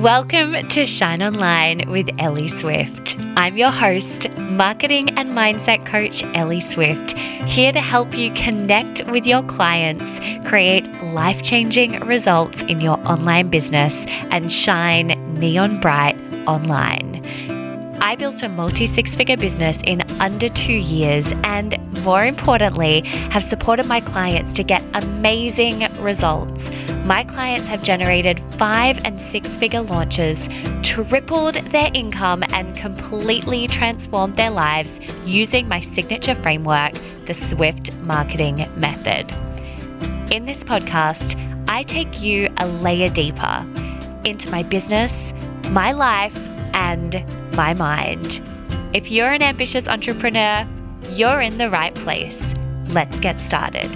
Welcome to Shine Online with Ellie Swift. I'm your host, marketing and mindset coach Ellie Swift, here to help you connect with your clients, create life changing results in your online business, and shine neon bright online. I built a multi six figure business in under two years, and more importantly, have supported my clients to get amazing results. My clients have generated five and six figure launches, tripled their income, and completely transformed their lives using my signature framework, the Swift Marketing Method. In this podcast, I take you a layer deeper into my business, my life, and my mind. If you're an ambitious entrepreneur, you're in the right place. Let's get started.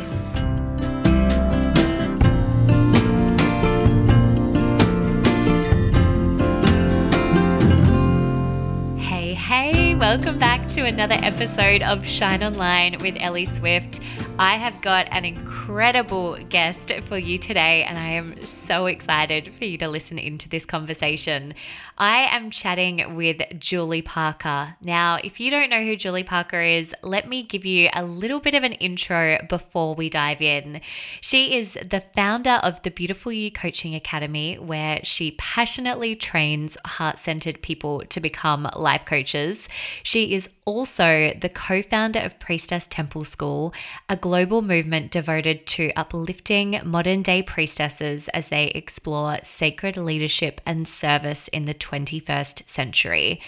Hey, hey, welcome back to another episode of Shine Online with Ellie Swift. I have got an incredible guest for you today, and I am so excited for you to listen into this conversation. I am chatting with Julie Parker. Now, if you don't know who Julie Parker is, let me give you a little bit of an intro before we dive in. She is the founder of the Beautiful You Coaching Academy, where she passionately trains heart centered people to become life coaches. She is also the co founder of Priestess Temple School, a global movement devoted to uplifting modern day priestesses as they explore sacred leadership and service in the 21st century.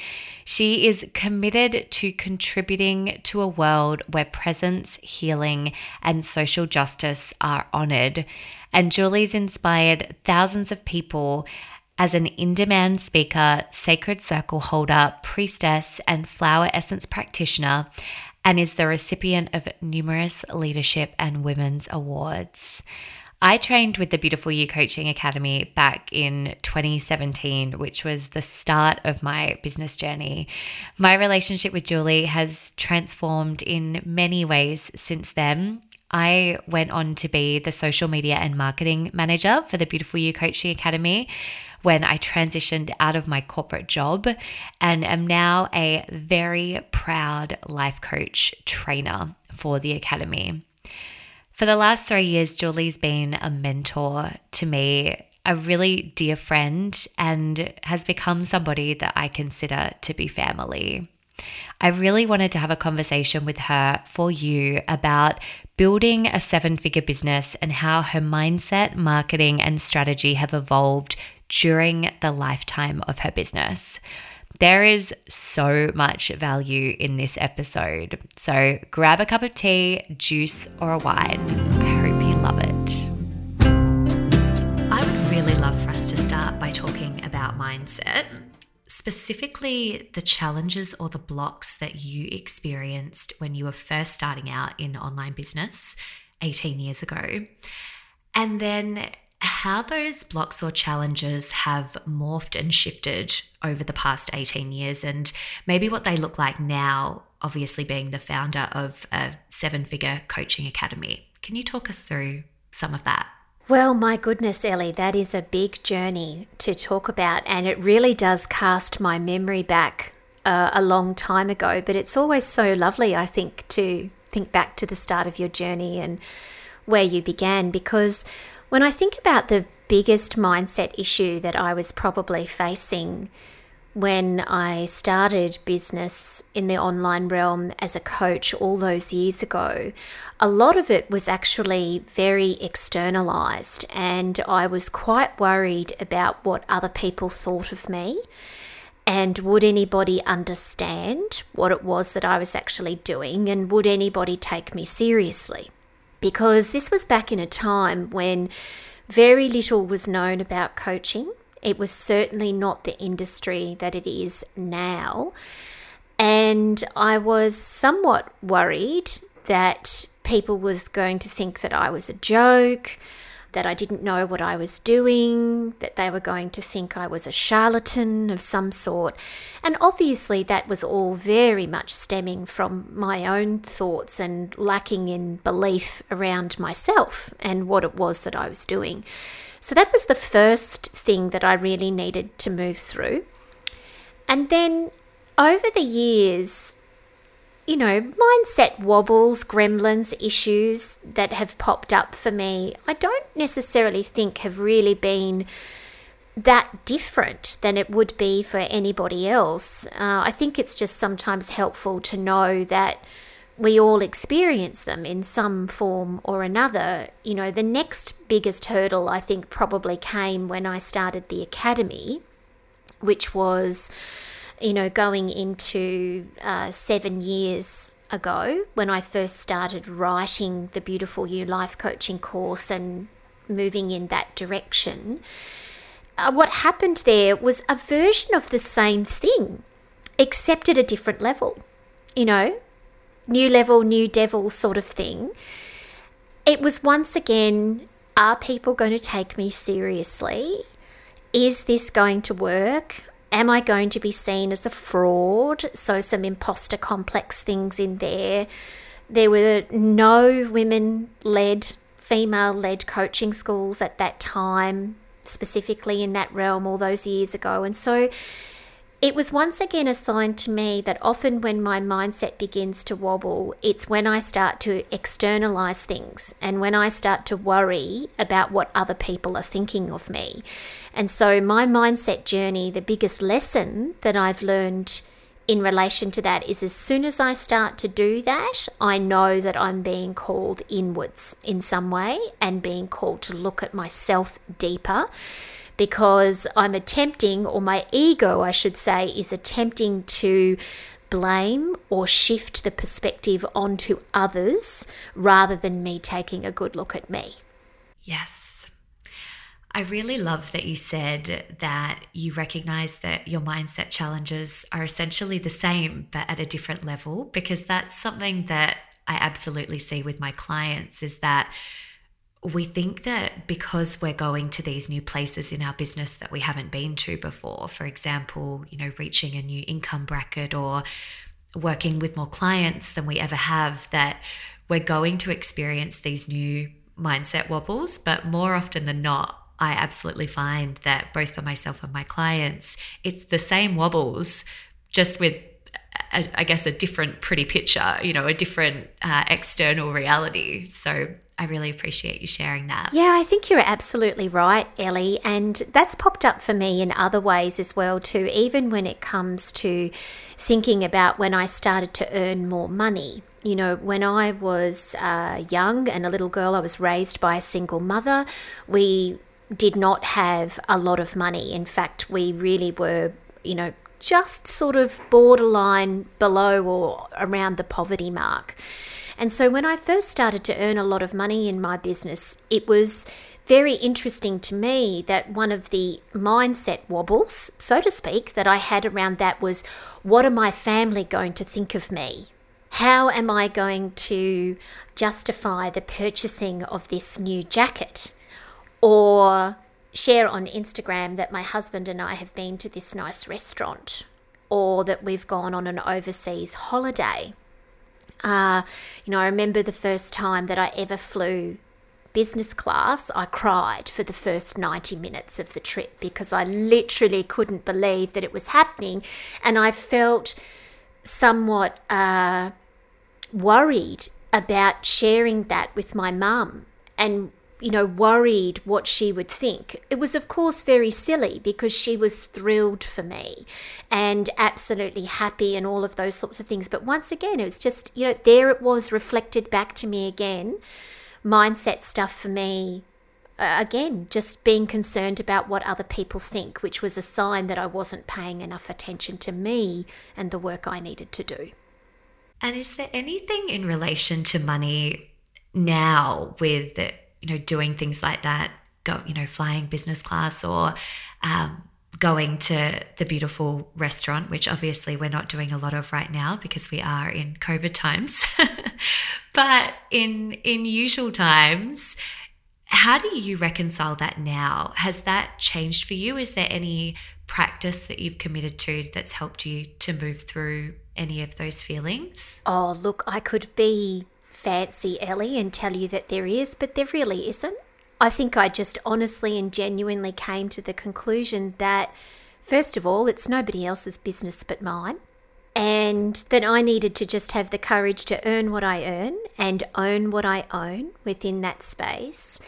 She is committed to contributing to a world where presence, healing, and social justice are honored. And Julie's inspired thousands of people as an in demand speaker, sacred circle holder, priestess, and flower essence practitioner, and is the recipient of numerous leadership and women's awards. I trained with the Beautiful You Coaching Academy back in 2017, which was the start of my business journey. My relationship with Julie has transformed in many ways since then. I went on to be the social media and marketing manager for the Beautiful You Coaching Academy, when I transitioned out of my corporate job and am now a very proud life coach trainer for the Academy. For the last three years, Julie's been a mentor to me, a really dear friend, and has become somebody that I consider to be family. I really wanted to have a conversation with her for you about building a seven figure business and how her mindset, marketing, and strategy have evolved during the lifetime of her business. There is so much value in this episode. So grab a cup of tea, juice, or a wine. I hope you love it. I would really love for us to start by talking about mindset, specifically the challenges or the blocks that you experienced when you were first starting out in online business 18 years ago. And then how those blocks or challenges have morphed and shifted over the past 18 years and maybe what they look like now, obviously being the founder of a seven figure coaching academy. Can you talk us through some of that? Well, my goodness, Ellie, that is a big journey to talk about, and it really does cast my memory back uh, a long time ago. But it's always so lovely, I think, to think back to the start of your journey and where you began because when I think about the biggest mindset issue that I was probably facing when I started business in the online realm as a coach all those years ago, a lot of it was actually very externalized, and I was quite worried about what other people thought of me. And would anybody understand what it was that I was actually doing? And would anybody take me seriously? Because this was back in a time when very little was known about coaching. It was certainly not the industry that it is now. And I was somewhat worried that people was going to think that I was a joke, that I didn't know what I was doing, that they were going to think I was a charlatan of some sort. And obviously, that was all very much stemming from my own thoughts and lacking in belief around myself and what it was that I was doing. So, that was the first thing that I really needed to move through. And then over the years, you know, mindset wobbles, gremlins, issues that have popped up for me, I don't necessarily think have really been that different than it would be for anybody else. Uh, I think it's just sometimes helpful to know that we all experience them in some form or another. You know, the next biggest hurdle I think probably came when I started the academy, which was you know, going into uh, seven years ago when I first started writing the Beautiful You life coaching course and moving in that direction, uh, what happened there was a version of the same thing, except at a different level. You know, new level, new devil sort of thing. It was once again are people going to take me seriously? Is this going to work? Am I going to be seen as a fraud? So, some imposter complex things in there. There were no women led, female led coaching schools at that time, specifically in that realm all those years ago. And so, it was once again a sign to me that often when my mindset begins to wobble, it's when I start to externalize things and when I start to worry about what other people are thinking of me. And so, my mindset journey, the biggest lesson that I've learned in relation to that is as soon as I start to do that, I know that I'm being called inwards in some way and being called to look at myself deeper because I'm attempting, or my ego, I should say, is attempting to blame or shift the perspective onto others rather than me taking a good look at me. Yes. I really love that you said that you recognize that your mindset challenges are essentially the same, but at a different level, because that's something that I absolutely see with my clients is that we think that because we're going to these new places in our business that we haven't been to before, for example, you know, reaching a new income bracket or working with more clients than we ever have, that we're going to experience these new mindset wobbles, but more often than not, I absolutely find that both for myself and my clients, it's the same wobbles, just with, I guess, a different pretty picture, you know, a different uh, external reality. So I really appreciate you sharing that. Yeah, I think you're absolutely right, Ellie. And that's popped up for me in other ways as well, too, even when it comes to thinking about when I started to earn more money. You know, when I was uh, young and a little girl, I was raised by a single mother. We did not have a lot of money. In fact, we really were, you know, just sort of borderline below or around the poverty mark. And so when I first started to earn a lot of money in my business, it was very interesting to me that one of the mindset wobbles, so to speak, that I had around that was what are my family going to think of me? How am I going to justify the purchasing of this new jacket? or share on Instagram that my husband and I have been to this nice restaurant or that we've gone on an overseas holiday. Uh, you know, I remember the first time that I ever flew business class, I cried for the first 90 minutes of the trip because I literally couldn't believe that it was happening. And I felt somewhat uh, worried about sharing that with my mum and you know, worried what she would think. It was, of course, very silly because she was thrilled for me and absolutely happy and all of those sorts of things. But once again, it was just, you know, there it was reflected back to me again. Mindset stuff for me. Uh, again, just being concerned about what other people think, which was a sign that I wasn't paying enough attention to me and the work I needed to do. And is there anything in relation to money now with you know, doing things like that, go, you know, flying business class or um, going to the beautiful restaurant, which obviously we're not doing a lot of right now because we are in COVID times. but in in usual times, How do you reconcile that now? Has that changed for you? Is there any practice that you've committed to that's helped you to move through any of those feelings? Oh, look, I could be fancy, Ellie, and tell you that there is, but there really isn't. I think I just honestly and genuinely came to the conclusion that, first of all, it's nobody else's business but mine. And that I needed to just have the courage to earn what I earn and own what I own within that space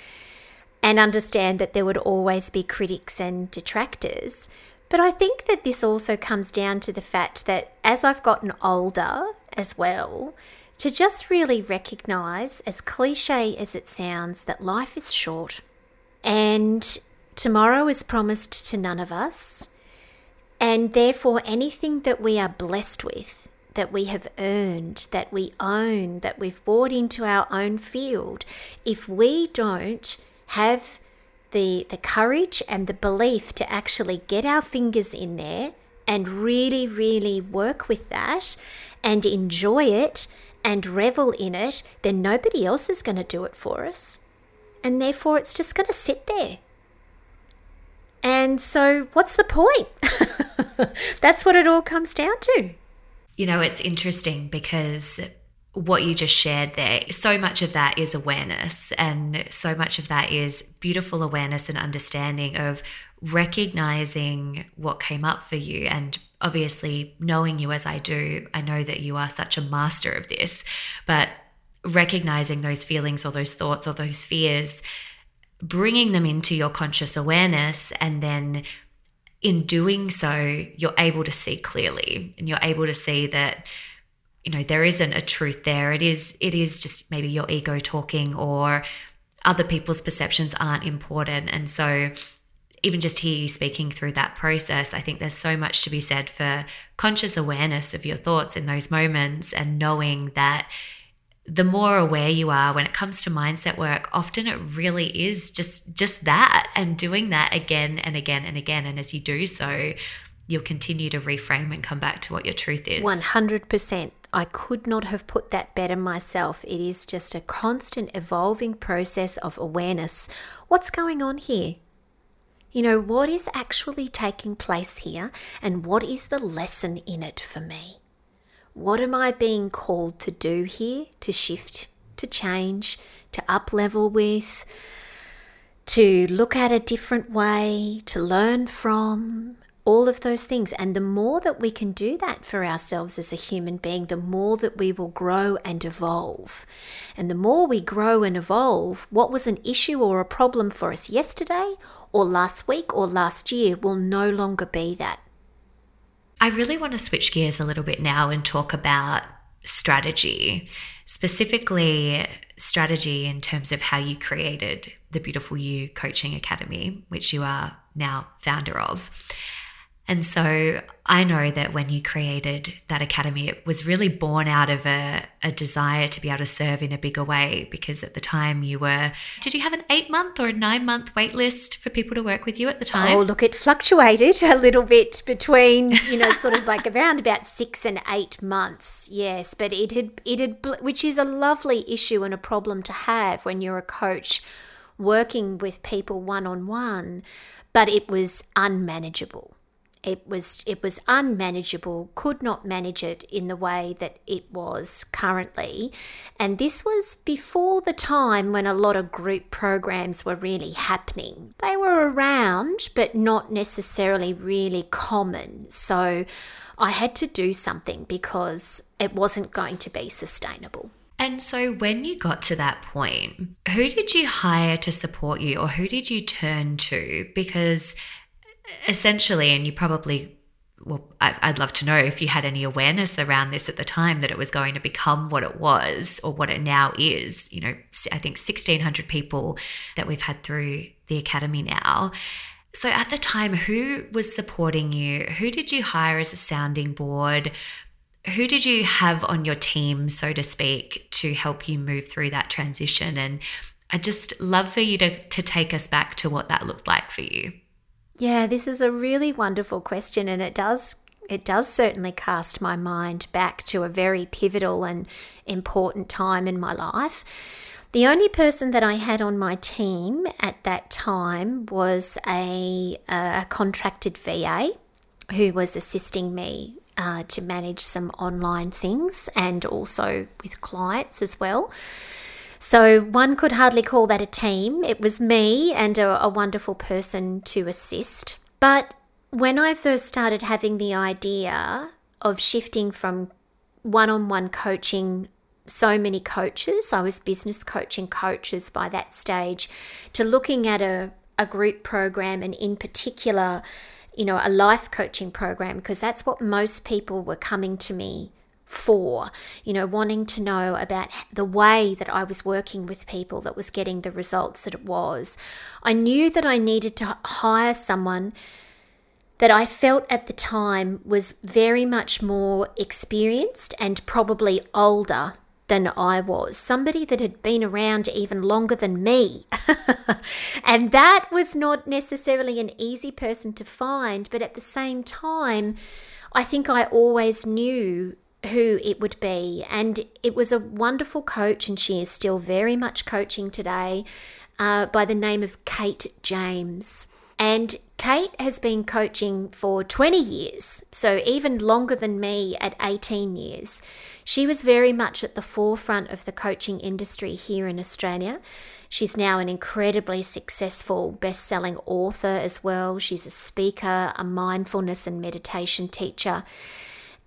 and understand that there would always be critics and detractors. But I think that this also comes down to the fact that as I've gotten older as well, to just really recognize, as cliche as it sounds, that life is short and tomorrow is promised to none of us. And therefore, anything that we are blessed with, that we have earned, that we own, that we've bought into our own field, if we don't have the, the courage and the belief to actually get our fingers in there and really, really work with that and enjoy it and revel in it, then nobody else is going to do it for us. And therefore, it's just going to sit there. And so, what's the point? That's what it all comes down to. You know, it's interesting because what you just shared there, so much of that is awareness, and so much of that is beautiful awareness and understanding of recognizing what came up for you and obviously knowing you as I do, I know that you are such a master of this, but recognizing those feelings or those thoughts or those fears, bringing them into your conscious awareness, and then in doing so, you're able to see clearly and you're able to see that you know there isn't a truth there. It is it is just maybe your ego talking or other people's perceptions aren't important. And so even just hear you speaking through that process, I think there's so much to be said for conscious awareness of your thoughts in those moments and knowing that the more aware you are when it comes to mindset work often it really is just just that and doing that again and again and again and as you do so you'll continue to reframe and come back to what your truth is 100% I could not have put that better myself. It is just a constant evolving process of awareness. What's going on here? You know, what is actually taking place here and what is the lesson in it for me? What am I being called to do here? To shift, to change, to up level with, to look at a different way, to learn from, all of those things. And the more that we can do that for ourselves as a human being, the more that we will grow and evolve. And the more we grow and evolve, what was an issue or a problem for us yesterday or last week or last year will no longer be that. I really want to switch gears a little bit now and talk about strategy, specifically strategy in terms of how you created the Beautiful You Coaching Academy, which you are now founder of. And so I know that when you created that academy, it was really born out of a, a, desire to be able to serve in a bigger way. Because at the time you were, did you have an eight month or a nine month wait list for people to work with you at the time? Oh, look, it fluctuated a little bit between, you know, sort of like around about six and eight months. Yes. But it had, it had, which is a lovely issue and a problem to have when you're a coach working with people one on one, but it was unmanageable it was it was unmanageable could not manage it in the way that it was currently. And this was before the time when a lot of group programs were really happening. They were around but not necessarily really common. So i had to do something because it wasn't going to be sustainable. And so, when you got to that point, who did you hire to support you, or who did you turn to? Because essentially, and you probably well, I'd love to know if you had any awareness around this at the time that it was going to become what it was or what it now is. You know, I think 1,600 people that we've had through the academy now. So at the time, who was supporting you? Who did you hire as a sounding board? Who did you have on your team, so to speak, to help you move through that transition? And I'd just love for you to, to take us back to what that looked like for you. Yeah, this is a really wonderful question, and it does it does certainly cast my mind back to a very pivotal and important time in my life. The only person that I had on my team at that time was a, a contracted VA who was assisting me uh, to manage some online things and also with clients as well. So one could hardly call that a team. It was me and a, a wonderful person to assist. But when I first started having the idea of shifting from one on one coaching so many coaches. I was business coaching coaches by that stage to looking at a, a group program and in particular, you know, a life coaching program because that's what most people were coming to me for, you know, wanting to know about the way that I was working with people that was getting the results that it was. I knew that I needed to hire someone that I felt at the time was very much more experienced and probably older than I was, somebody that had been around even longer than me. and that was not necessarily an easy person to find, but at the same time, I think I always knew who it would be. And it was a wonderful coach, and she is still very much coaching today uh, by the name of Kate James. And Kate has been coaching for 20 years, so even longer than me at 18 years. She was very much at the forefront of the coaching industry here in Australia. She's now an incredibly successful best selling author as well. She's a speaker, a mindfulness and meditation teacher.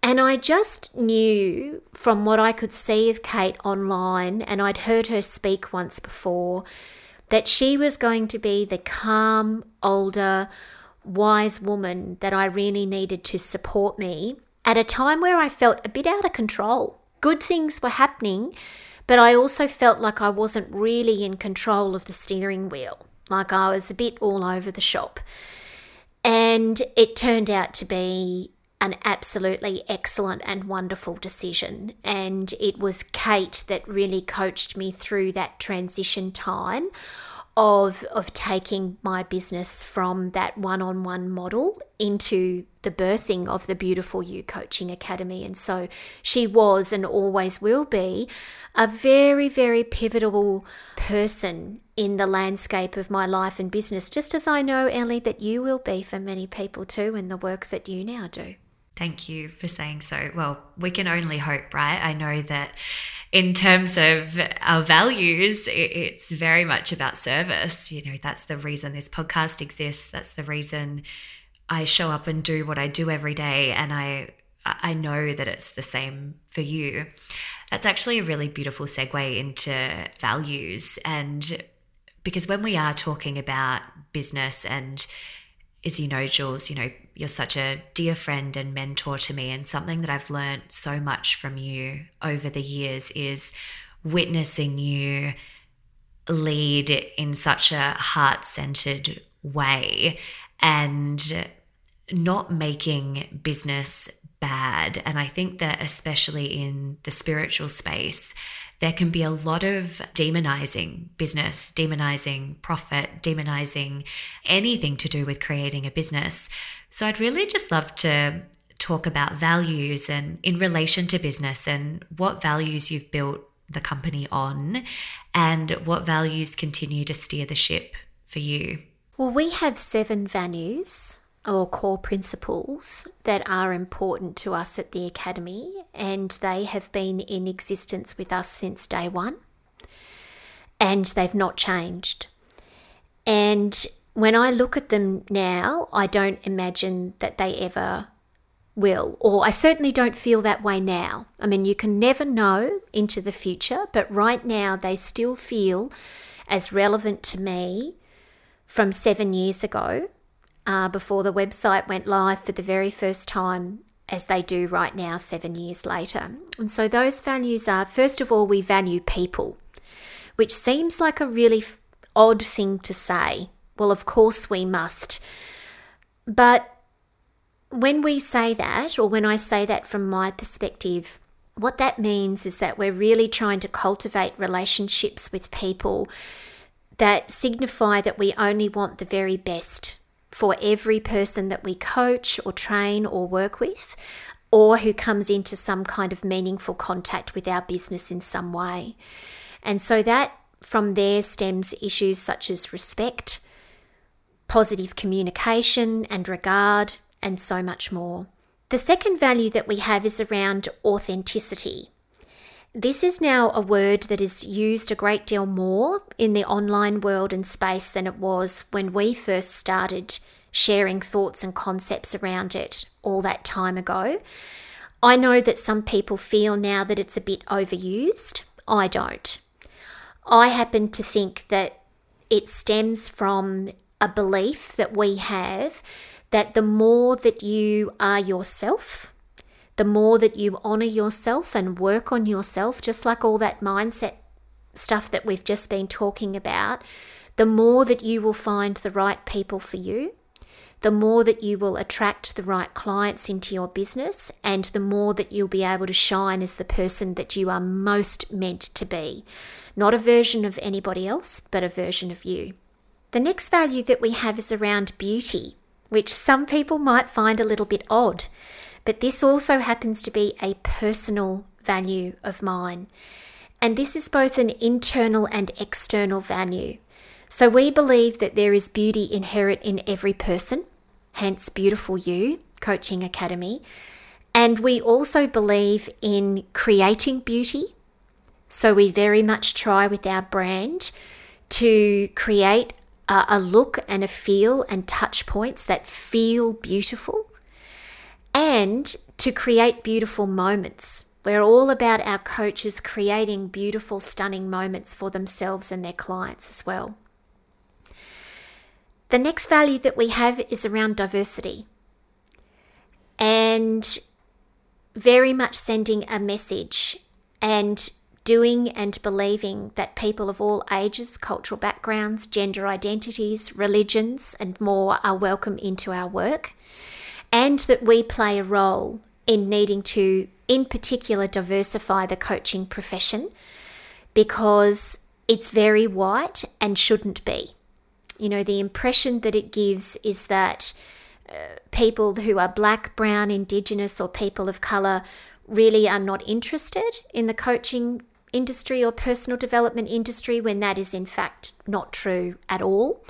And I just knew from what I could see of Kate online, and I'd heard her speak once before, that she was going to be the calm, older, wise woman that I really needed to support me at a time where I felt a bit out of control. Good things were happening, but I also felt like I wasn't really in control of the steering wheel, like I was a bit all over the shop. And it turned out to be an absolutely excellent and wonderful decision. And it was Kate that really coached me through that transition time of of taking my business from that one-on-one model into the birthing of the beautiful you coaching academy and so she was and always will be a very very pivotal person in the landscape of my life and business just as I know Ellie that you will be for many people too in the work that you now do Thank you for saying so. Well, we can only hope, right? I know that in terms of our values, it's very much about service. You know, that's the reason this podcast exists. That's the reason I show up and do what I do every day. And I, I know that it's the same for you. That's actually a really beautiful segue into values. And because when we are talking about business and as you know, Jules, you know, you're such a dear friend and mentor to me. And something that I've learned so much from you over the years is witnessing you lead in such a heart centered way and not making business bad. And I think that, especially in the spiritual space, there can be a lot of demonizing business, demonizing profit, demonizing anything to do with creating a business. So I'd really just love to talk about values and in relation to business and what values you've built the company on and what values continue to steer the ship for you. Well, we have seven values or core principles that are important to us at the Academy, and they have been in existence with us since day one, and they've not changed. And when I look at them now, I don't imagine that they ever will, or I certainly don't feel that way now. I mean, you can never know into the future, but right now they still feel as relevant to me from seven years ago uh, before the website went live for the very first time as they do right now, seven years later. And so those values are first of all, we value people, which seems like a really odd thing to say. Well, of course we must. But when we say that, or when I say that from my perspective, what that means is that we're really trying to cultivate relationships with people that signify that we only want the very best for every person that we coach or train or work with, or who comes into some kind of meaningful contact with our business in some way. And so that from there stems issues such as respect, positive communication and regard, and so much more. The second value that we have is around authenticity. This is now a word that is used a great deal more in the online world and space than it was when we first started sharing thoughts and concepts around it all that time ago. I know that some people feel now that it's a bit overused. I don't. I happen to think that it stems from a belief that we have that the more that you are yourself, the more that you honor yourself and work on yourself, just like all that mindset stuff that we've just been talking about, the more that you will find the right people for you, the more that you will attract the right clients into your business, and the more that you'll be able to shine as the person that you are most meant to be. Not a version of anybody else, but a version of you. The next value that we have is around beauty, which some people might find a little bit odd, but this also happens to be a personal value of mine. And this is both an internal and external value. So we believe that there is beauty inherent in every person, hence Beautiful You Coaching Academy. And we also believe in creating beauty. So we very much try with our brand to create a, look and a feel and touch points that feel beautiful and to create beautiful moments. We're all about our coaches creating beautiful, stunning moments for themselves and their clients as well. The next value that we have is around diversity and very much sending a message and doing and believing that people of all ages, cultural backgrounds, gender identities, religions, and more are welcome into our work, and that we play a role in needing to, in particular, diversify the coaching profession because it's very white and shouldn't be. You know, the impression that it gives is that uh, people who are black, brown, indigenous, or people of colour really are not interested in the coaching industry or personal development industry when that is in fact not true at all.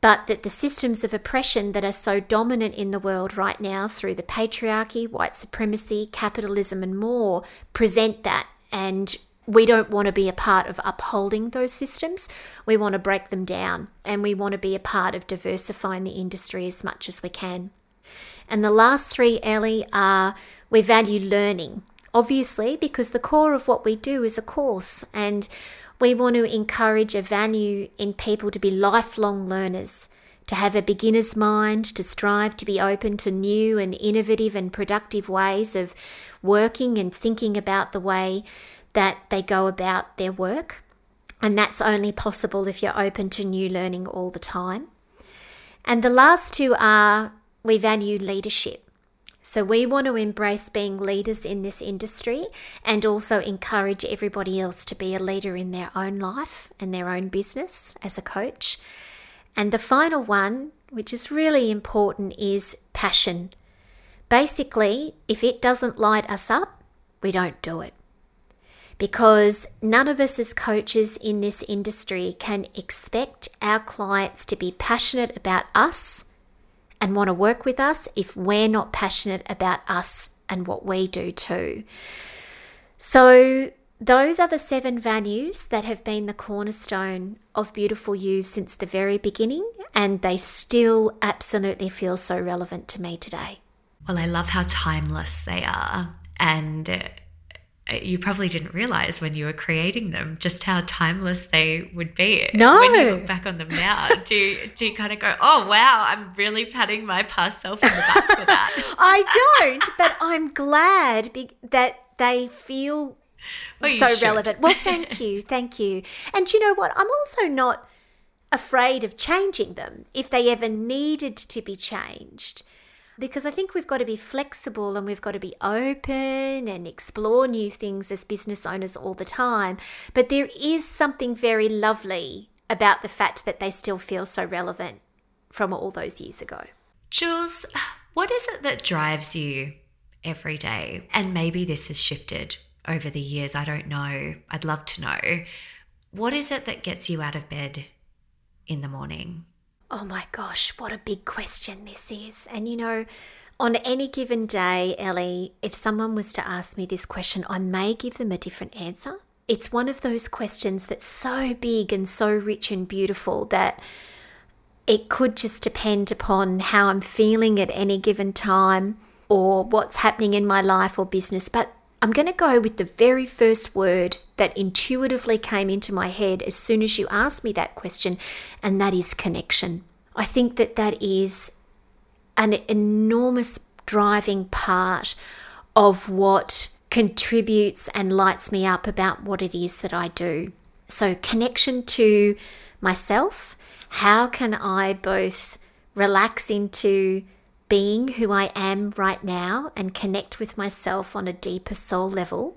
But that the systems of oppression that are so dominant in the world right now through the patriarchy, white supremacy, capitalism, and more present that. And we don't want to be a part of upholding those systems. We want to break them down and we want to be a part of diversifying the industry as much as we can. And the last three, Ellie, are we value learning obviously, because the core of what we do is a course, and we want to encourage a value in people to be lifelong learners, to have a beginner's mind, to strive to be open to new and innovative and productive ways of working and thinking about the way that they go about their work. And that's only possible if you're open to new learning all the time. And the last two are we value leadership. So we want to embrace being leaders in this industry and also encourage everybody else to be a leader in their own life and their own business as a coach. And the final one, which is really important, is passion. Basically, if it doesn't light us up, we don't do it. Because none of us as coaches in this industry can expect our clients to be passionate about us and want to work with us if we're not passionate about us and what we do too. So, those are the seven values that have been the cornerstone of Beautiful You since the very beginning, and they still absolutely feel so relevant to me today. Well, I love how timeless they are. And Uh, you probably didn't realize when you were creating them just how timeless they would be. No. When you look back on them now, do you, do you kind of go, oh, wow, I'm really patting my past self in the back for that? I don't, but I'm glad be- that they feel well, so relevant. Well, thank you. Thank you. And you know what? I'm also not afraid of changing them if they ever needed to be changed because I think we've got to be flexible and we've got to be open and explore new things as business owners all the time. But there is something very lovely about the fact that they still feel so relevant from all those years ago. Jules, what is it that drives you every day? And maybe this has shifted over the years. I don't know. I'd love to know. what is it that gets you out of bed in the morning? Oh my gosh, what a big question this is. And you know, on any given day, Ellie, if someone was to ask me this question, I may give them a different answer. It's one of those questions that's so big and so rich and beautiful that it could just depend upon how I'm feeling at any given time or what's happening in my life or business. But I'm going to go with the very first word that intuitively came into my head as soon as you asked me that question, and that is connection. I think that that is an enormous driving part of what contributes and lights me up about what it is that I do. So, connection to myself. How can I both relax into being who I am right now and connect with myself on a deeper soul level.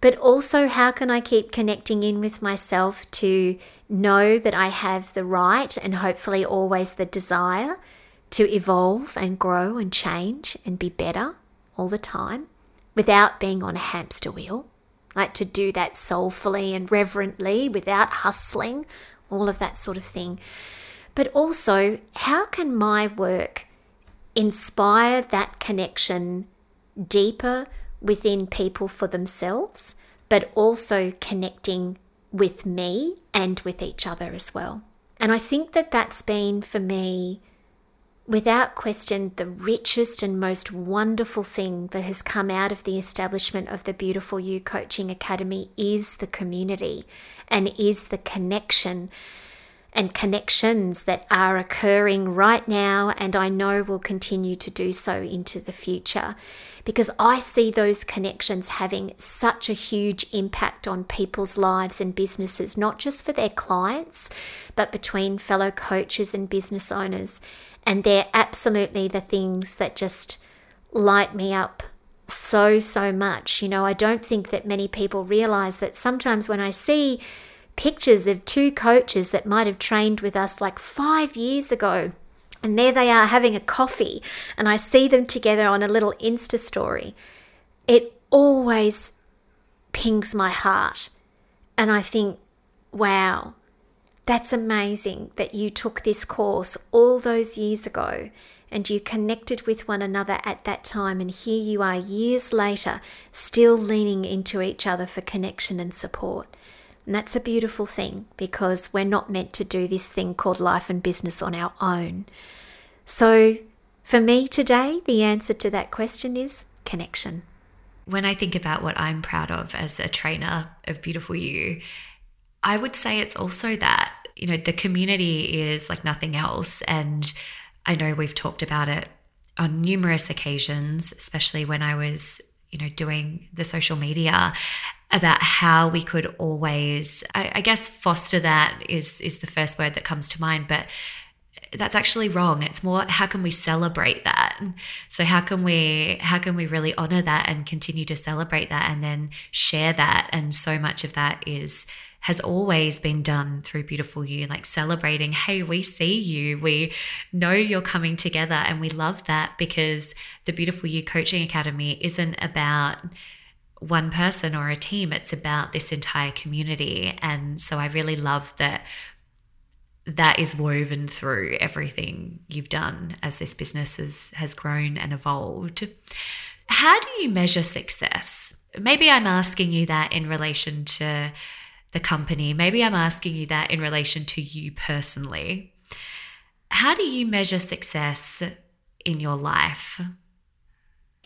But also, how can I keep connecting in with myself to know that I have the right and hopefully always the desire to evolve and grow and change and be better all the time without being on a hamster wheel? Like to do that soulfully and reverently without hustling, all of that sort of thing. But also, how can my work inspire that connection deeper within people for themselves, but also connecting with me and with each other as well. And I think that that's been for me, without question, the richest and most wonderful thing that has come out of the establishment of the Beautiful You Coaching Academy is the community and is the connection and connections that are occurring right now, and I know will continue to do so into the future. Because I see those connections having such a huge impact on people's lives and businesses, not just for their clients, but between fellow coaches and business owners. And they're absolutely the things that just light me up so, so much. You know, I don't think that many people realize that sometimes when I see pictures of two coaches that might have trained with us like five years ago. And there they are having a coffee, and I see them together on a little Insta story. It always pings my heart. And I think, wow, that's amazing that you took this course all those years ago and you connected with one another at that time. And here you are years later, still leaning into each other for connection and support. And that's a beautiful thing because we're not meant to do this thing called life and business on our own. So, for me today, the answer to that question is connection. When I think about what I'm proud of as a trainer of Beautiful You, I would say it's also that, you know, the community is like nothing else. And I know we've talked about it on numerous occasions, especially when I was, you know, doing the social media about how we could always I, I, guess foster that is is the first word that comes to mind but that's actually wrong. It's more how can we celebrate that? So how can we how can we really honor that and continue to celebrate that and then share that? And so much of that is has always been done through beautiful you like celebrating hey we see you. We know you're coming together. And we love that because the beautiful you coaching academy isn't about one person or a team, it's about this entire community. And so I really love that that is woven through everything you've done as this business has, has grown and evolved. How do you measure success? Maybe I'm asking you that in relation to the company. Maybe I'm asking you that in relation to you personally. How do you measure success in your life?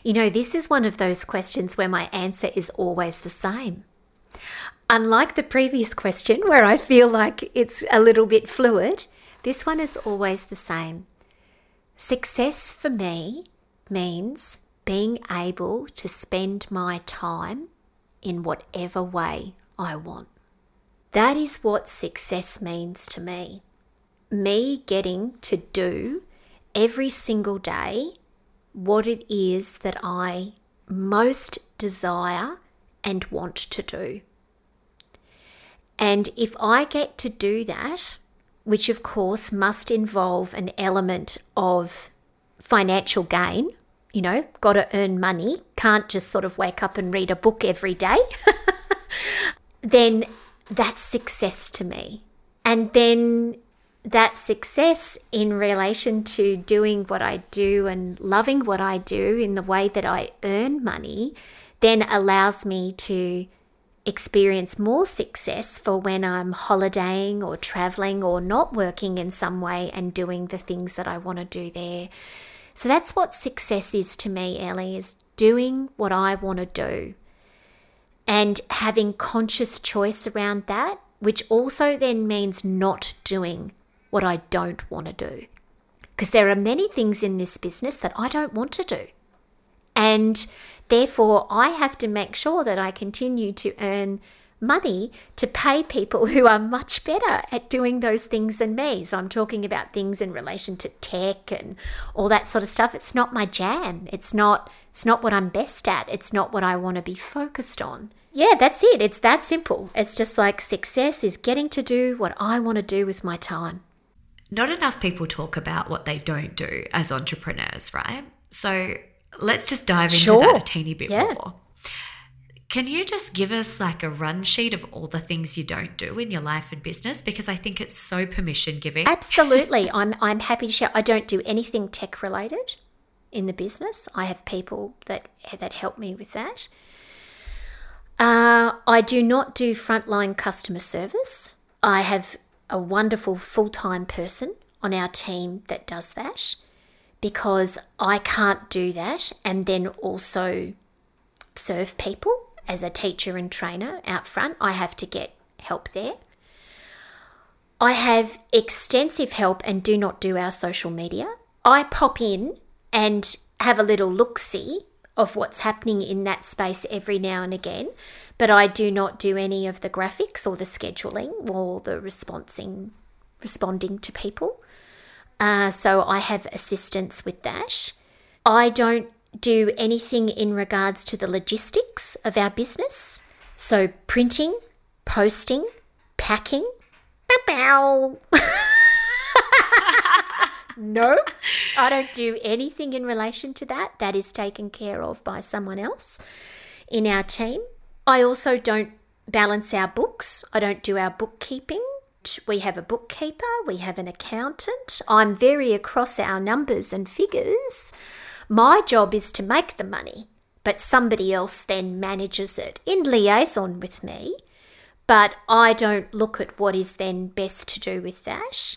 You know, this is one of those questions where my answer is always the same. Unlike the previous question, where I feel like it's a little bit fluid, this one is always the same. Success for me means being able to spend my time in whatever way I want. That is what success means to me. Me getting to do every single day what it is that I most desire and want to do. And if I get to do that, which of course must involve an element of financial gain, you know, got to earn money, can't just sort of wake up and read a book every day, then that's success to me. And then that success in relation to doing what I do and loving what I do in the way that I earn money then allows me to experience more success for when I'm holidaying or traveling or not working in some way and doing the things that I want to do there. So that's what success is to me, Ellie, is doing what I want to do and having conscious choice around that, which also then means not doing what I don't want to do. Because there are many things in this business that I don't want to do. And therefore, I have to make sure that I continue to earn money to pay people who are much better at doing those things than me. So I'm talking about things in relation to tech and all that sort of stuff. It's not my jam. It's not it's not what I'm best at. It's not what I want to be focused on. Yeah, that's it. It's that simple. It's just like success is getting to do what I want to do with my time not enough people talk about what they don't do as entrepreneurs, right? So let's just dive into sure. that a teeny bit yeah. more. Can you just give us like a run sheet of all the things you don't do in your life and business? Because I think it's so permission giving. Absolutely. I'm I'm happy to share. I don't do anything tech related in the business. I have people that that help me with that. Uh, I do not do frontline customer service. I have a wonderful full time person on our team that does that because I can't do that and then also serve people as a teacher and trainer out front. I have to get help there. I have extensive help and do not do our social media. I pop in and have a little look see of what's happening in that space every now and again but I do not do any of the graphics or the scheduling or the responding responding to people. Uh, so I have assistance with that. I don't do anything in regards to the logistics of our business. So printing, posting, packing. Bow no, I don't do anything in relation to that. That is taken care of by someone else in our team. I also don't balance our books. I don't do our bookkeeping. We have a bookkeeper, we have an accountant. I'm very across our numbers and figures. My job is to make the money, but somebody else then manages it in liaison with me. But I don't look at what is then best to do with that.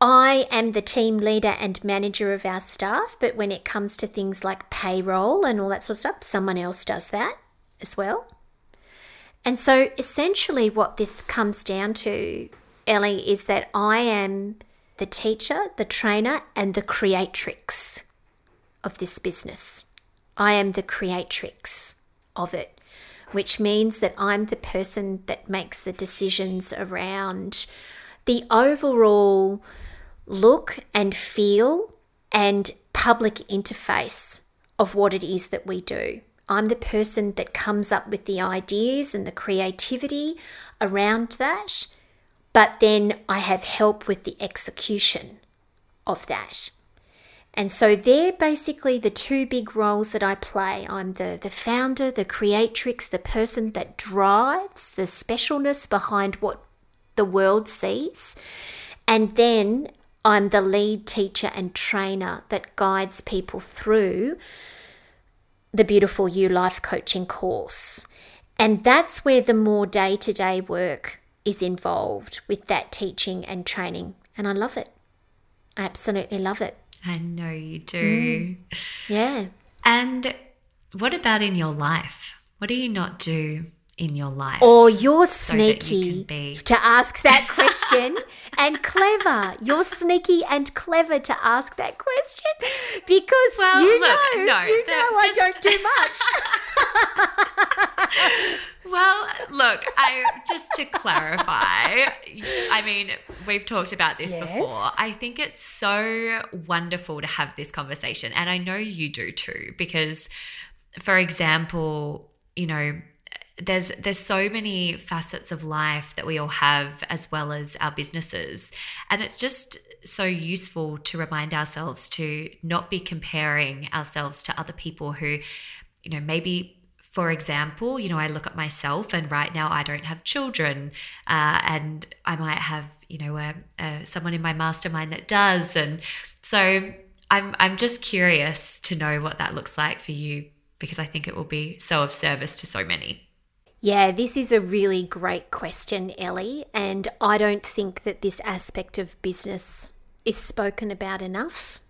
I am the team leader and manager of our staff, but when it comes to things like payroll and all that sort of stuff, someone else does that as well. And so essentially, what this comes down to, Ellie, is that I am the teacher, the trainer, and the creatrix of this business. I am the creatrix of it, which means that I'm the person that makes the decisions around the overall look and feel and public interface of what it is that we do. I'm the person that comes up with the ideas and the creativity around that, but then I have help with the execution of that. And so they're basically the two big roles that I play. I'm the, the founder, the creatrix, the person that drives the specialness behind what the world sees. And then I'm the lead teacher and trainer that guides people through the Beautiful You Life Coaching course. And that's where the more day to day work is involved with that teaching and training. And I love it. I absolutely love it. I know you do. Mm. Yeah. And what about in your life? What do you not do in your life? Or you're sneaky you to ask that question and clever. You're sneaky and clever to ask that question because well, you look, know, no, you know just... I don't do much. well, look, I just to clarify, I mean, we've talked about this yes. before. I think it's so wonderful to have this conversation and I know you do too because for example, you know, there's there's so many facets of life that we all have as well as our businesses and it's just so useful to remind ourselves to not be comparing ourselves to other people who you know maybe for example, you know, I look at myself and right now I don't have children uh, and I might have, you know, a, a, someone in my mastermind that does. And so I'm, I'm just curious to know what that looks like for you because I think it will be so of service to so many. Yeah, this is a really great question, Ellie. And I don't think that this aspect of business is spoken about enough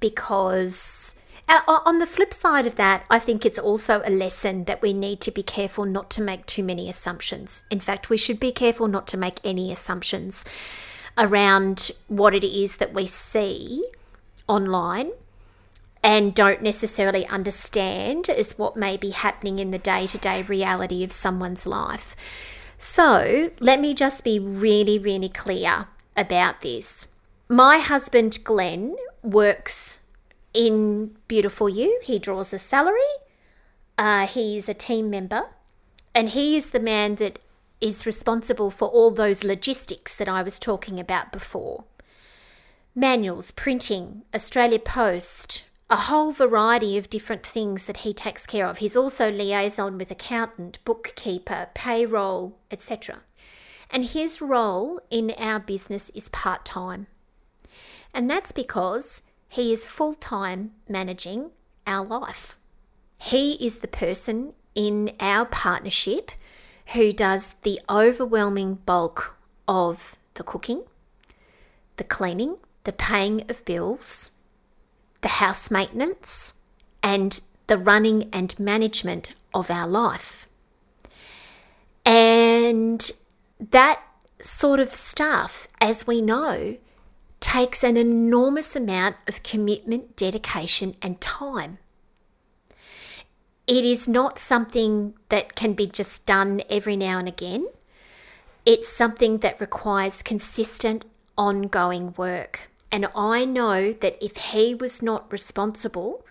because uh, on the flip side of that, I think it's also a lesson that we need to be careful not to make too many assumptions. In fact, we should be careful not to make any assumptions around what it is that we see online and don't necessarily understand is what may be happening in the day to day reality of someone's life. So, let me just be really, really clear about this. My husband, Glenn, works in Beautiful You. He draws a salary. Uh, he is a team member, and he is the man that is responsible for all those logistics that I was talking about before manuals, printing, Australia Post, a whole variety of different things that he takes care of. He's also liaison with accountant, bookkeeper, payroll, etc. And his role in our business is part time. And that's because he is full time managing our life. He is the person in our partnership who does the overwhelming bulk of the cooking, the cleaning, the paying of bills, the house maintenance, and the running and management of our life. And that sort of stuff, as we know, takes an enormous amount of commitment, dedication, and time. It is not something that can be just done every now and again. It's something that requires consistent, ongoing work. And I know that if he was not responsible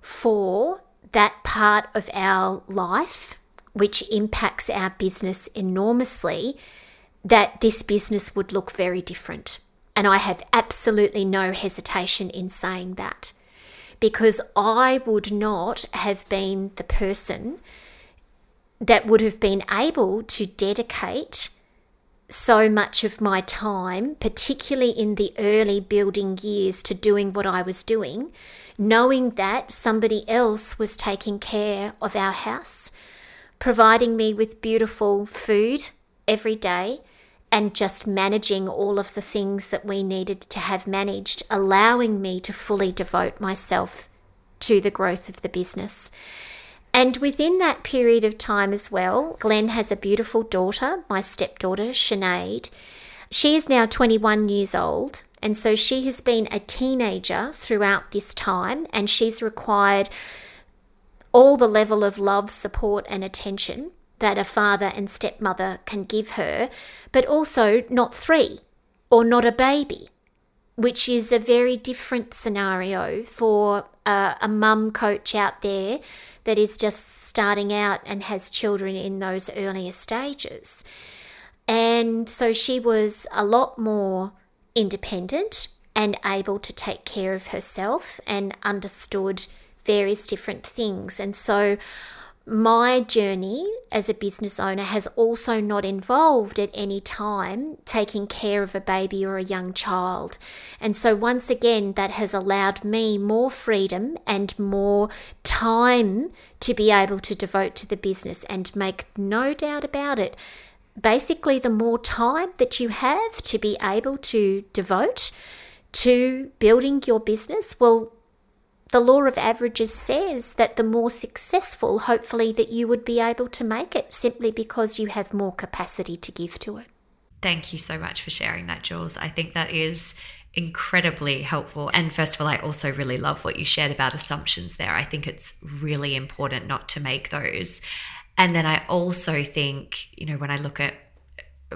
for that part of our life, which impacts our business enormously, that this business would look very different. And I have absolutely no hesitation in saying that because I would not have been the person that would have been able to dedicate so much of my time, particularly in the early building years, to doing what I was doing, knowing that somebody else was taking care of our house, providing me with beautiful food every day, and just managing all of the things that we needed to have managed, allowing me to fully devote myself to the growth of the business. And within that period of time as well, Glenn has a beautiful daughter, my stepdaughter, Sinead. She is now 21 years old, and so she has been a teenager throughout this time, and she's required all the level of love, support, and attention that a father and stepmother can give her, but also not three or not a baby, which is a very different scenario for a, mum coach out there that is just starting out and has children in those earlier stages. And so she was a lot more independent and able to take care of herself and understood various different things. And so my journey as a business owner has also not involved at any time taking care of a baby or a young child. And so, once again, that has allowed me more freedom and more time to be able to devote to the business. And make no doubt about it, basically, the more time that you have to be able to devote to building your business, well, the law of averages says that the more successful, hopefully, that you would be able to make it simply because you have more capacity to give to it. Thank you so much for sharing that, Jules. I think that is incredibly helpful. And first of all, I also really love what you shared about assumptions there. I think it's really important not to make those. And then I also think, you know, when I look at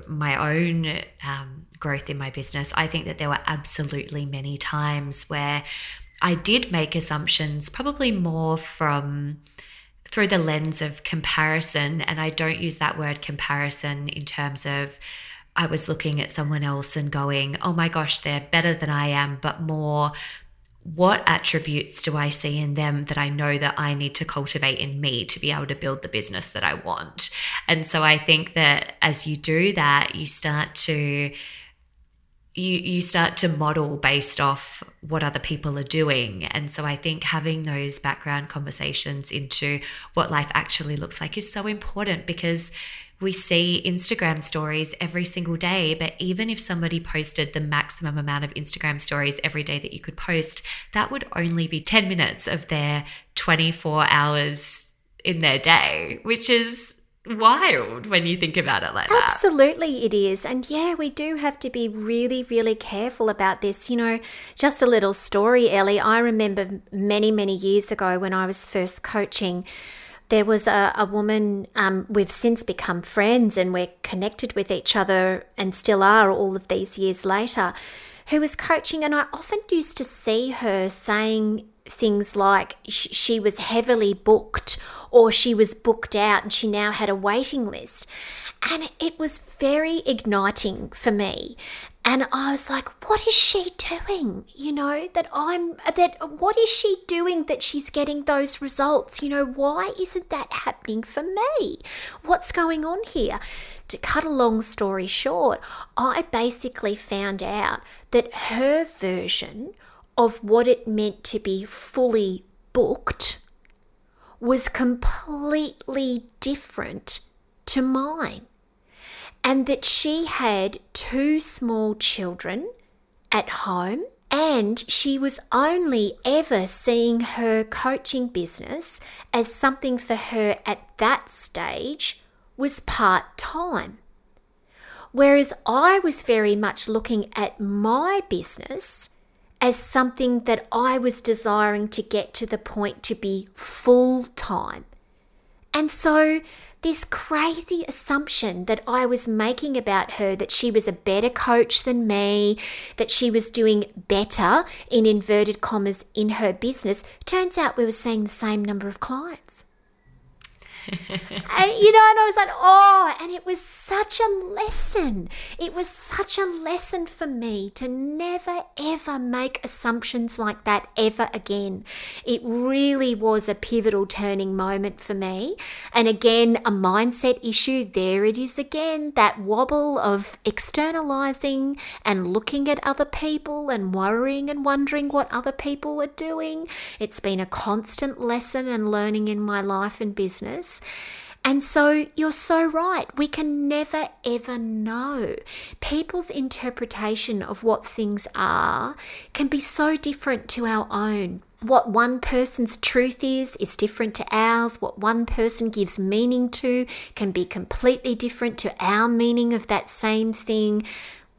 my own um, growth in my business, I think that there were absolutely many times where I did make assumptions, probably more from through the lens of comparison. And I don't use that word comparison in terms of I was looking at someone else and going, oh my gosh, they're better than I am, but more what attributes do I see in them that I know that I need to cultivate in me to be able to build the business that I want? And so I think that as you do that, you start to you you start to model based off what other people are doing. And so i think having those background conversations into what life actually looks like is so important because we see Instagram stories every single day, but even if somebody posted the maximum amount of Instagram stories every day that you could post, that would only be 10 minutes of their 24 hours in their day, which is wild when you think about it like that. Absolutely, it is. And yeah, we do have to be really, really careful about this. You know, just a little story, Ellie. I remember many, many years ago when I was first coaching. There was a, a woman, um, we've since become friends and we're connected with each other and still are all of these years later, who was coaching. And I often used to see her saying things like she was heavily booked or she was booked out and she now had a waiting list. And it was very igniting for me. And I was like, what is she doing? You know, that I'm, that what is she doing that she's getting those results? You know, why isn't that happening for me? What's going on here? To cut a long story short, I basically found out that her version of what it meant to be fully booked was completely different to mine. And that she had two small children at home, and she was only ever seeing her coaching business as something for her at that stage was part time. Whereas I was very much looking at my business as something that I was desiring to get to the point to be full time. And so, this crazy assumption that I was making about her that she was a better coach than me, that she was doing better in inverted commas in her business, turns out we were seeing the same number of clients. And, you know, and I was like, oh, and it was such a lesson. It was such a lesson for me to never ever make assumptions like that ever again. It really was a pivotal turning moment for me. And again, a mindset issue. There it is again that wobble of externalizing and looking at other people and worrying and wondering what other people are doing. It's been a constant lesson and learning in my life and business. And so you're so right. We can never ever know. People's interpretation of what things are can be so different to our own. What one person's truth is, is different to ours. What one person gives meaning to can be completely different to our meaning of that same thing.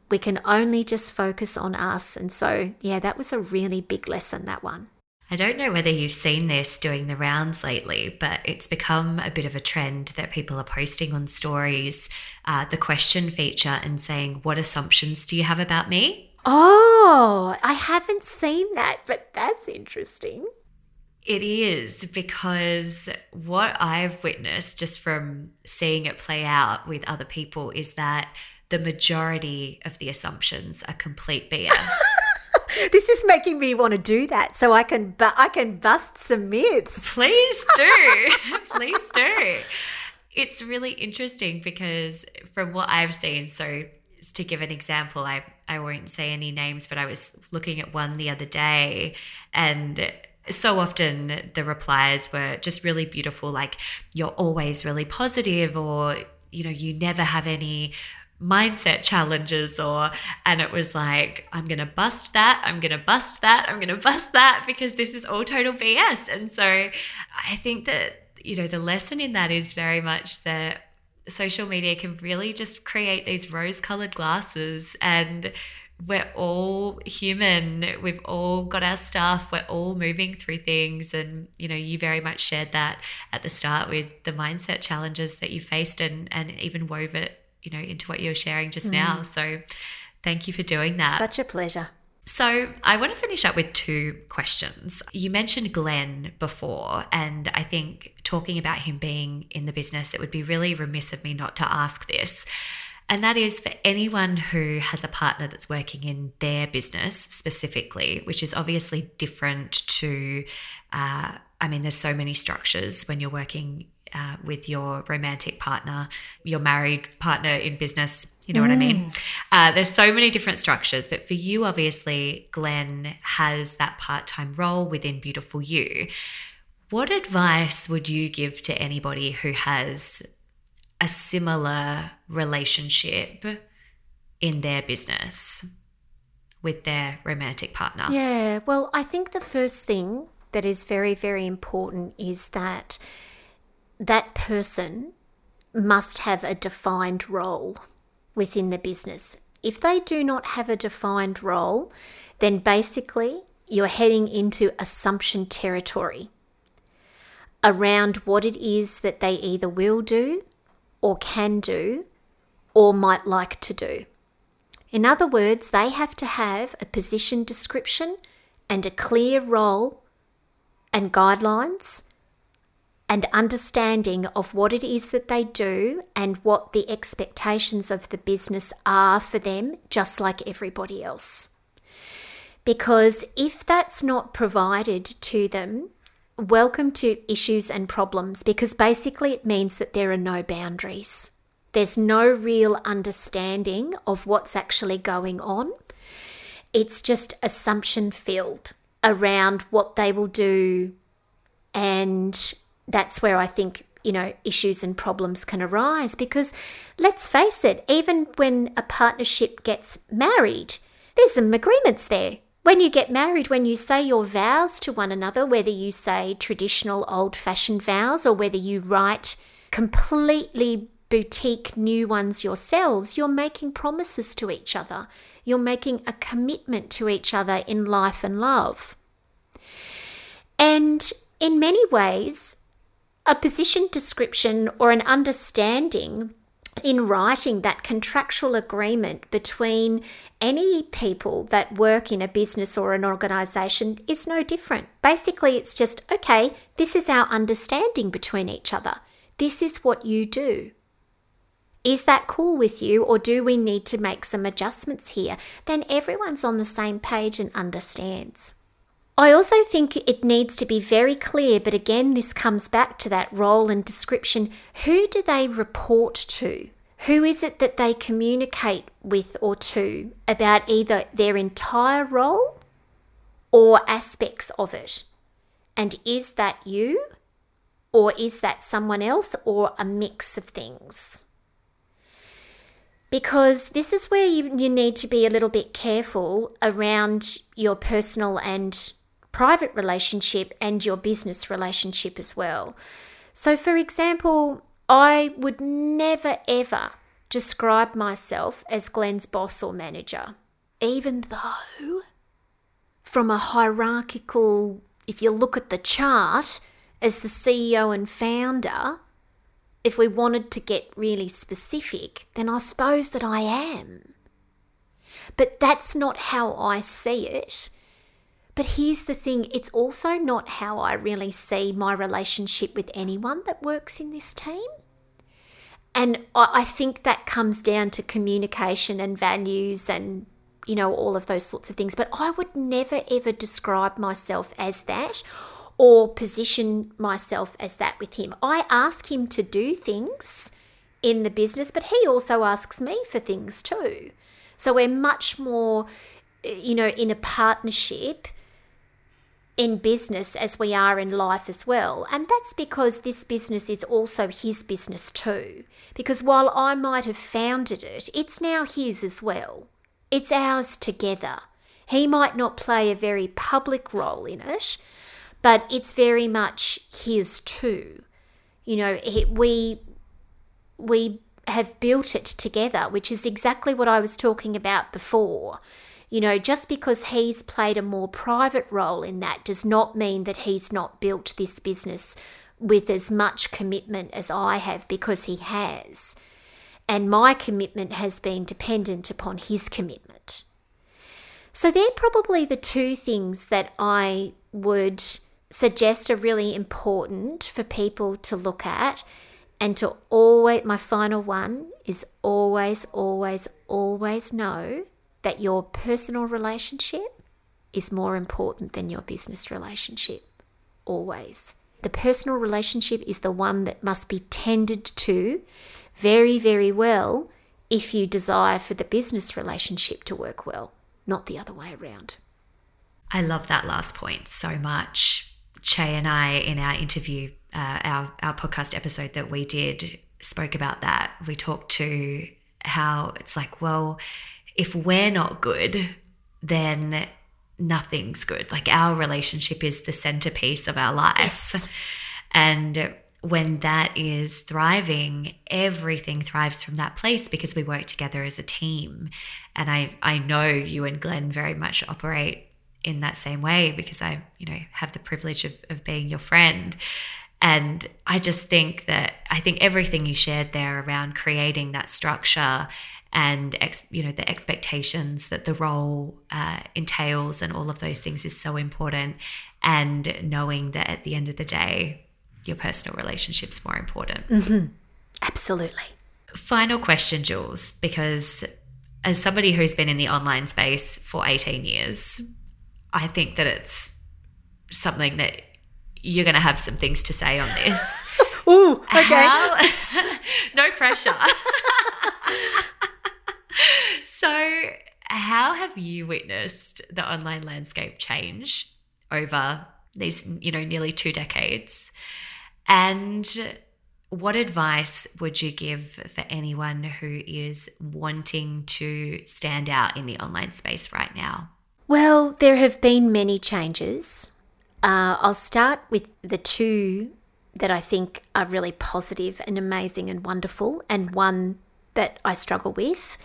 We can only just focus on us. And so, yeah, that was a really big lesson, that one. I don't know whether you've seen this doing the rounds lately, but it's become a bit of a trend that people are posting on stories uh, the question feature and saying, What assumptions do you have about me? Oh, I haven't seen that, but that's interesting. It is because what I've witnessed just from seeing it play out with other people is that the majority of the assumptions are complete BS. this is making me want to do that so I can but I can bust some myths. Please do. Please do. It's really interesting because from what I've seen, so to give an example, I, I won't say any names, but I was looking at one the other day and so often the replies were just really beautiful like you're always really positive or you know you never have any mindset challenges or and it was like i'm gonna bust that i'm gonna bust that i'm gonna bust that because this is all total bs and so i think that you know the lesson in that is very much that social media can really just create these rose colored glasses and we're all human. We've all got our stuff. We're all moving through things. And you know you very much shared that at the start with the mindset challenges that you faced and and even wove it you know, into what you're sharing just mm. now. So thank you for doing that. Such a pleasure. So, I want to finish up with two questions. You mentioned Glenn before, and I think talking about him being in the business, it would be really remiss of me not to ask this. And that is for anyone who has a partner that's working in their business specifically, which is obviously different to, uh, I mean, there's so many structures when you're working uh, with your romantic partner, your married partner in business. You know mm. what I mean? Mm. Uh, there's so many different structures, but for you, obviously, Glen has that part time role within Beautiful You. What advice would you give to anybody who has a similar relationship in their business with their romantic partner? Yeah, well, I think the first thing that is very, very important is that that person must have a defined role within the business. If they do not have a defined role, then basically you're heading into assumption territory around what it is that they either will do or can do or might like to do. In other words, they have to have a position description and a clear role and guidelines and understanding of what it is that they do and what the expectations of the business are for them, just like everybody else. Because if that's not provided to them, welcome to issues and problems because basically it means that there are no boundaries. There's no real understanding of what's actually going on. It's just assumption filled around what they will do. And that's where I think, you know, issues and problems can arise because let's face it, even when a partnership gets married, there's some agreements there when you get married, when you say your vows to one another, whether you say traditional old fashioned vows or whether you write completely boutique new ones yourselves, you're making promises to each other. You're making a commitment to each other in life and love. And in many ways, a position description or an understanding in writing that contractual agreement between any people that work in a business or an organization is no different. Basically, it's just okay, this is our understanding between each other. This is what you do. Is that cool with you, or do we need to make some adjustments here? Then everyone's on the same page and understands. I also think it needs to be very clear, but again, this comes back to that role and description. Who do they report to? Who is it that they communicate with or to about either their entire role or aspects of it? And is that you? Or is that someone else or a mix of things? Because this is where you, you need to be a little bit careful around your personal and private relationship and your business relationship as well. So, for example, I would never ever describe myself as Glen's boss or manager, even though, from a hierarchical, if you look at the chart, as the CEO and founder, if we wanted to get really specific, then I suppose that I am. But that's not how I see it. But here's the thing it's also not how I really see my relationship with anyone that works in this team. And I think that comes down to communication and values and, you know, all of those sorts of things. But I would never ever describe myself as that or position myself as that with him. I ask him to do things in the business, but he also asks me for things too. So we're much more, eh, you know, in a partnership in business as we are in life as well. And that's because this business is also his business too. Because while I might have founded it, it's now his as well. It's ours together. He might not play a very public role in it, but it's very much his too. You know, we we have built it together, which is exactly what I was talking about before. You know, just because he's played a more private role in that does not mean that he's not built this business with as much commitment as I have because he has. And my commitment has been dependent upon his commitment. So they're probably the two things that I would suggest are really important for people to look at and to always, my final one is always, always, always know that your personal relationship is more important than your business relationship. Always. The personal relationship is the one that must be tended to very, very well if you desire for the business relationship to work well, not the other way around. I love that last point so much. Che and I, in our interview, uh, our, our podcast episode that we did, spoke about that. We talked to how it's like, well, if we're not good, then nothing's good. Like our relationship is the centerpiece of our life. Yes. And when that is thriving, everything thrives from that place because we work together as a team. And I, I know you and Glenn very much operate in that same way because I, you know, have the privilege of, of being your friend. And I just think that I think everything you shared there around creating that structure and ex, you know the expectations that the role uh, entails and all of those things is so important. And knowing that at the end of the day, your personal relationship's more important. Mm-hmm. Absolutely. Final question, Jules, because as somebody who's been in the online space for 18 years, I think that it's something that you're going to have some things to say on this. Ooh, okay. How, no pressure. so, how have you witnessed the online landscape change over these, you know, nearly two decades? And what advice would you give for anyone who is wanting to stand out in the online space right now? Well, there have been many changes. Uh, I'll start with the two that I think are really positive and amazing and wonderful, and one that I struggle with.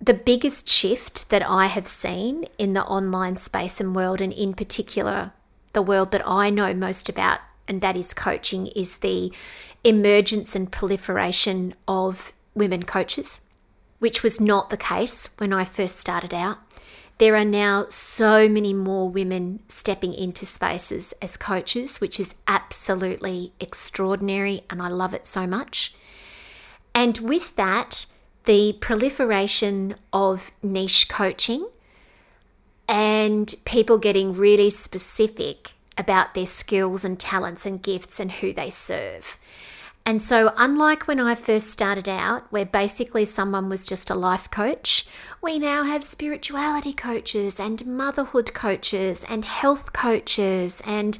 The biggest shift that I have seen in the online space and world, and in particular, the world that I know most about, and that is coaching, is the emergence and proliferation of women coaches, which was not the case when I first started out. There are now so many more women stepping into spaces as coaches, which is absolutely extraordinary, and I love it so much. And with that, the proliferation of niche coaching and people getting really specific about their skills and talents and gifts and who they serve. And so, unlike when I first started out, where basically someone was just a life coach, we now have spirituality coaches and motherhood coaches and health coaches and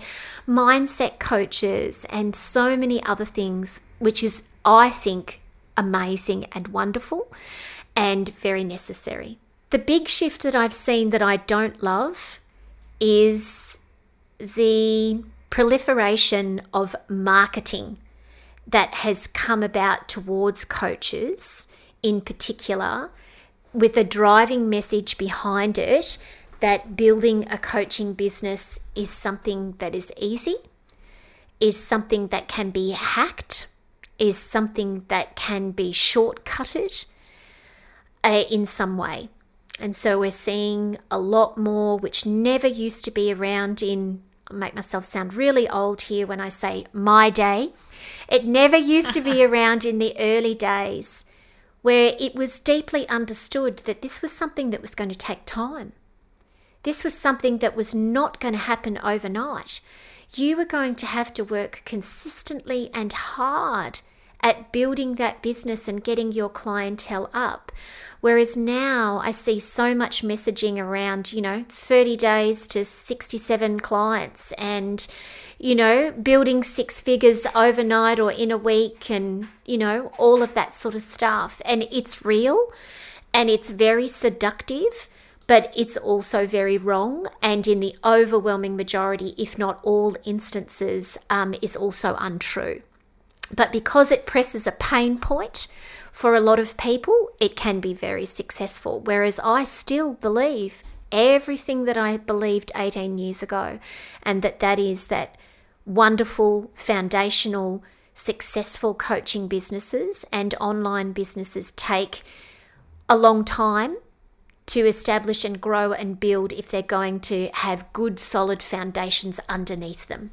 mindset coaches and so many other things, which is, I think, amazing and wonderful and very necessary. The big shift that I've seen that I don't love is the proliferation of marketing that has come about towards coaches in particular with a driving message behind it that building a coaching business is something that is easy, is something that can be hacked, is something that can be shortcutted uh, in some way. And so we're seeing a lot more, which never used to be around in, I'll make myself sound really old here when I say my day. It never used to be around in the early days where it was deeply understood that this was something that was going to take time. This was something that was not going to happen overnight. You were going to have to work consistently and hard at building that business and getting your clientele up. Whereas now I see so much messaging around, you know, 30 days to 67 clients and, you know, building six figures overnight or in a week and, you know, all of that sort of stuff. And it's real and it's very seductive, but it's also very wrong. And in the overwhelming majority, if not all instances, um, is also untrue. But because it presses a pain point for a lot of people, it can be very successful. Whereas I still believe everything that I believed 18 years ago, and that that is that wonderful, foundational, successful coaching businesses and online businesses take a long time to establish and grow and build if they're going to have good, solid foundations underneath them.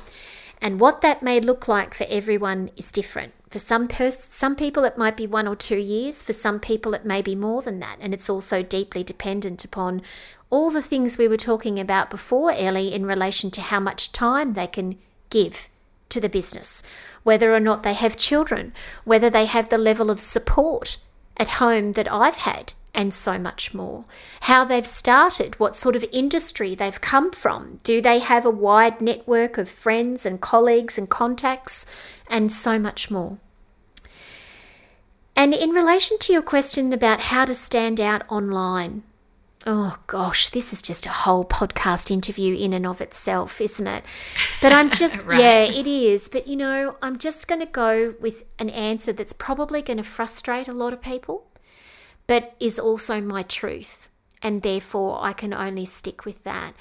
And what that may look like for everyone is different. For some pers- some people it might be 1 or 2 years, for some people it may be more than that, and it's also deeply dependent upon all the things we were talking about before Ellie in relation to how much time they can give to the business, whether or not they have children, whether they have the level of support at home that I've had, and so much more. How they've started, what sort of industry they've come from. Do they have a wide network of friends and colleagues and contacts, and so much more. And in relation to your question about how to stand out online, Oh gosh, this is just a whole podcast interview in and of itself, isn't it? But I'm just, right. yeah, it is. But you know, I'm just going to go with an answer that's probably going to frustrate a lot of people, but is also my truth. And therefore, I can only stick with that.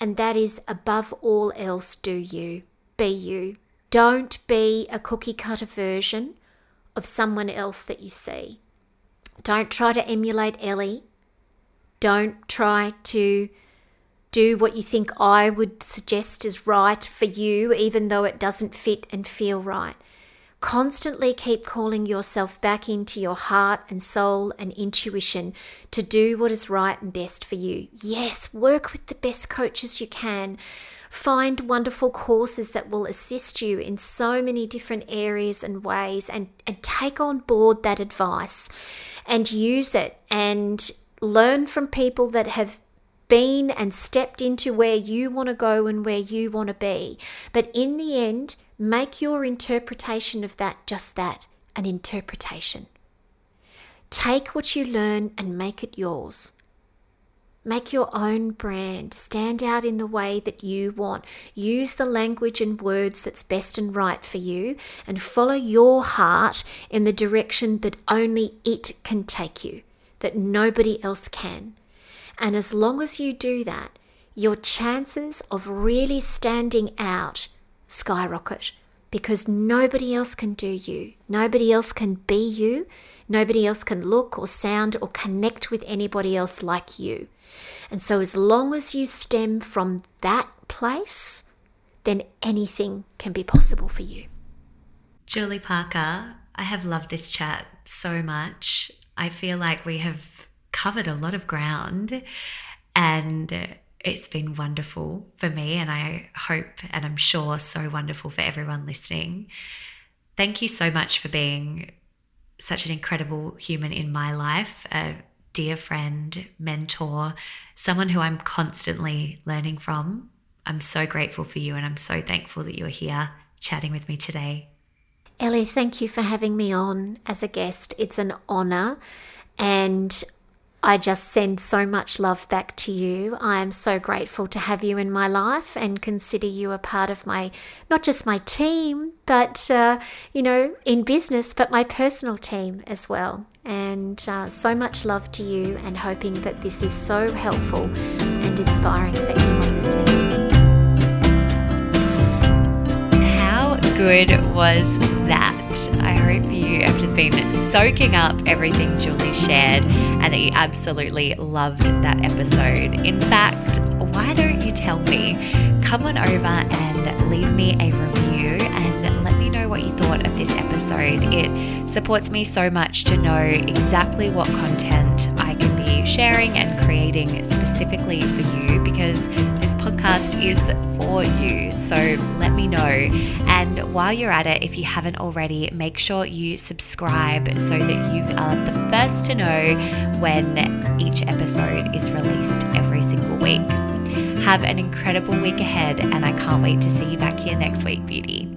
And that is above all else, do you. Be you. Don't be a cookie cutter version of someone else that you see. Don't try to emulate Ellie don't try to do what you think I would suggest is right for you, even though it doesn't fit and feel right. Constantly keep calling yourself back into your heart and soul and intuition to do what is right and best for you. Yes, work with the best coaches you can. Find wonderful courses that will assist you in so many different areas and ways and, and take on board that advice and use it and learn from people that have been and stepped into where you want to go and where you want to be. But in the end, make your interpretation of that just that an interpretation. Take what you learn and make it yours. Make your own brand. Stand out in the way that you want. Use the language and words that's best and right for you, and follow your heart in the direction that only it can take you that nobody else can. And as long as you do that, your chances of really standing out skyrocket because nobody else can do you. Nobody else can be you. Nobody else can look or sound or connect with anybody else like you. And so, as long as you stem from that place, then anything can be possible for you. Julie Parker, I have loved this chat so much. I feel like we have covered a lot of ground and it's been wonderful for me. And I hope and I'm sure so wonderful for everyone listening. Thank you so much for being such an incredible human in my life, a dear friend, mentor, someone who I'm constantly learning from. I'm so grateful for you and I'm so thankful that you're here chatting with me today. Ellie, thank you for having me on as a guest. It's an honour, and I just send so much love back to you. I am so grateful to have you in my life and consider you a part of my, not just my team, but, uh, you know, in business, but my personal team as well. And uh, so much love to you, and hoping that this is so helpful and inspiring for anyone listening. How good was that? I hope you have just been soaking up everything Julie shared and that you absolutely loved that episode. In fact, why don't you tell me? Come on over and leave me a review and let me know what you thought of this episode. It supports me so much to know exactly what content I can be sharing and creating specifically for you because podcast is for you. So let me know. And while you're at it, if you haven't already, make sure you subscribe so that you are the first to know when each episode is released every single week. Have an incredible week ahead, and I can't wait to see you back here next week, beauty.